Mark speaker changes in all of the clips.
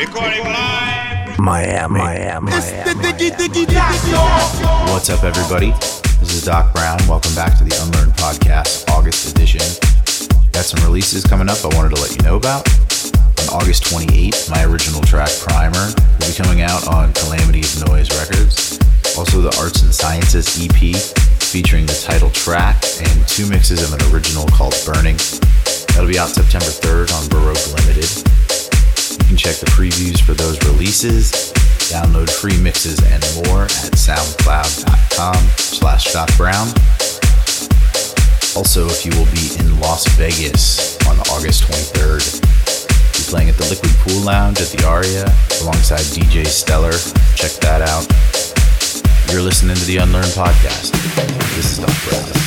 Speaker 1: Recording live.
Speaker 2: Miami, Miami, Miami.
Speaker 3: What's up, everybody? This is Doc Brown. Welcome back to the Unlearned Podcast, August edition. Got some releases coming up I wanted to let you know about. On August 28th, my original track Primer will be coming out on Calamity of Noise Records. Also, the Arts and Sciences EP featuring the title track and two mixes of an original called Burning. That'll be out September 3rd on Baroque Limited. Can check the previews for those releases, download free mixes and more at soundcloud.com slash Brown. Also, if you will be in Las Vegas on August 23rd, be playing at the Liquid Pool Lounge at the Aria alongside DJ Stellar. Check that out. You're listening to the Unlearned Podcast. This is Doc Brown.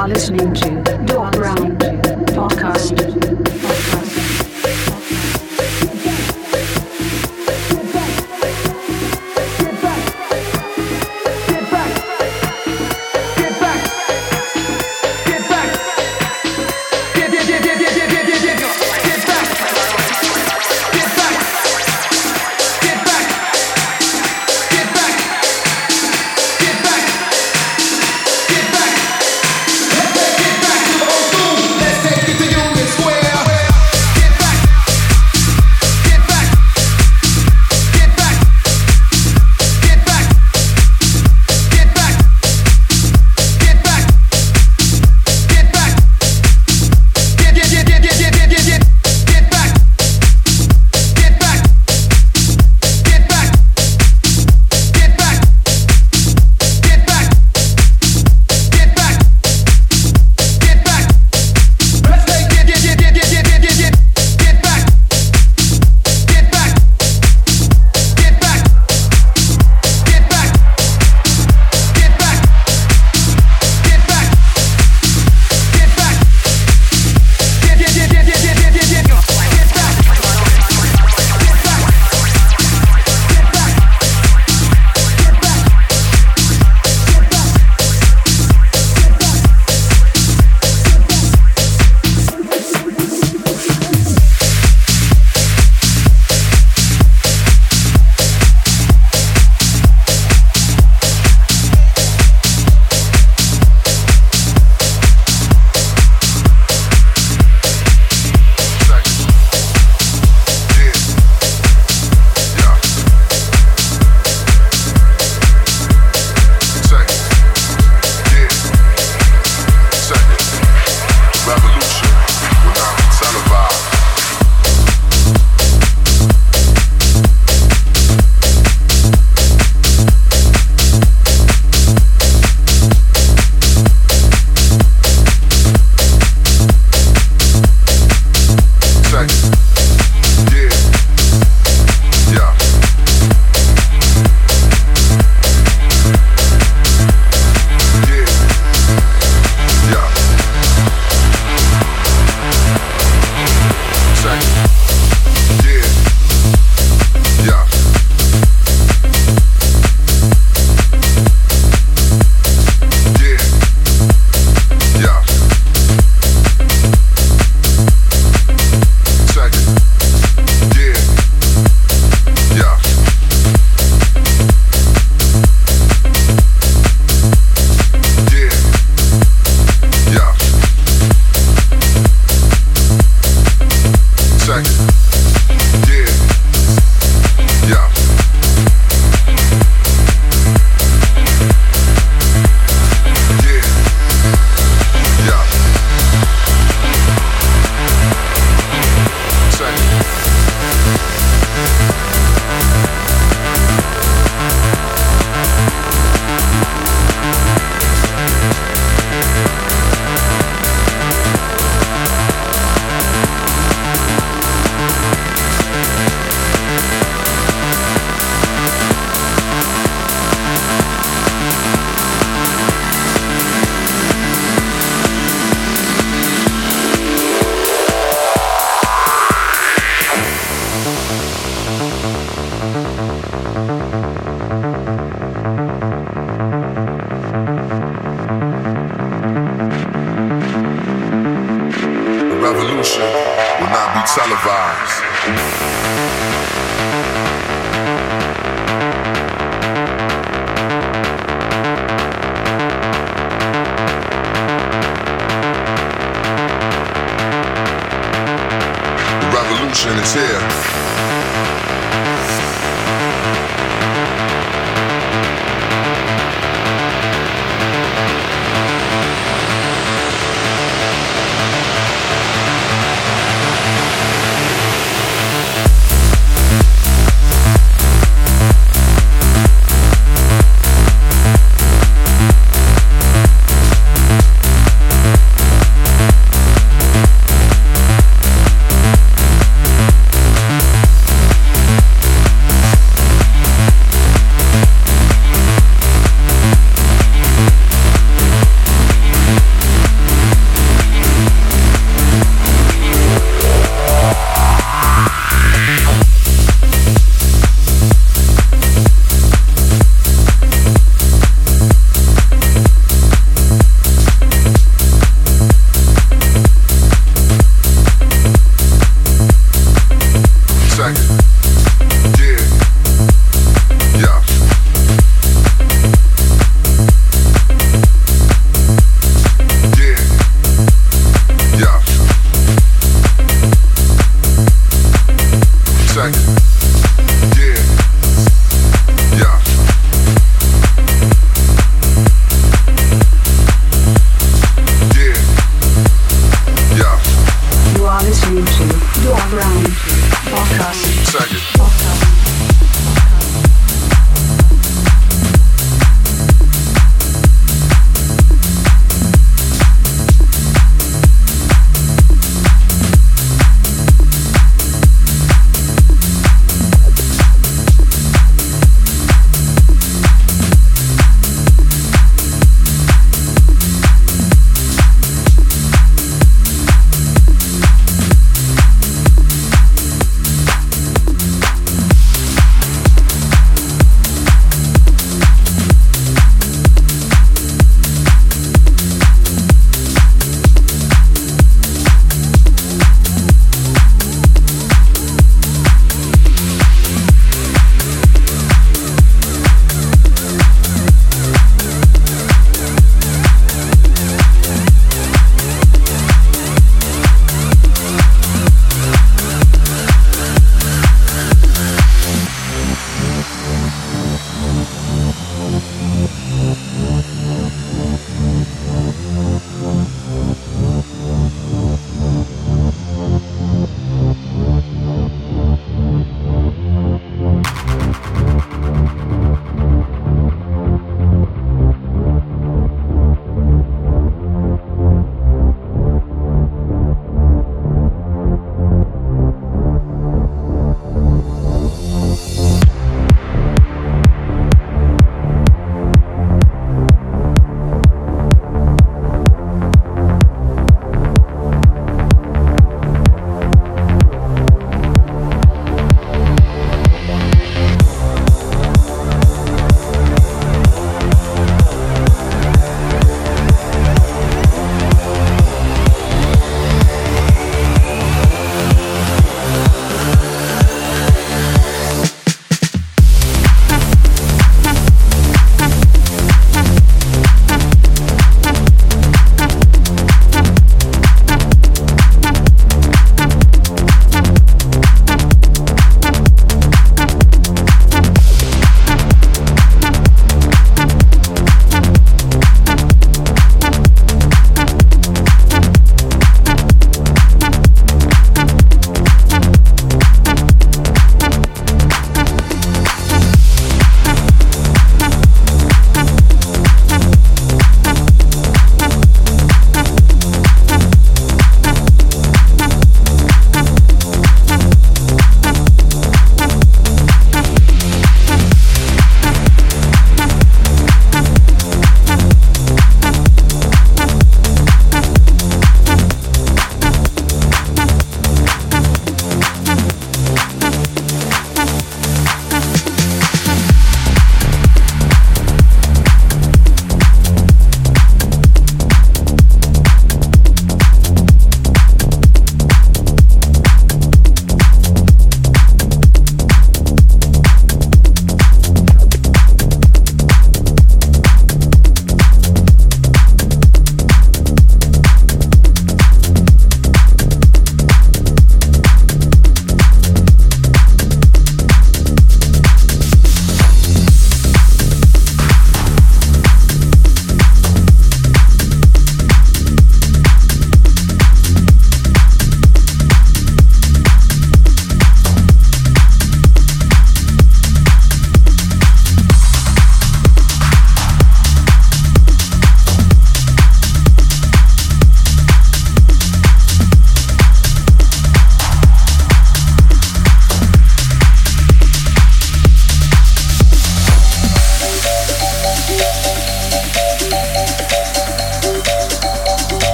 Speaker 4: are listening to.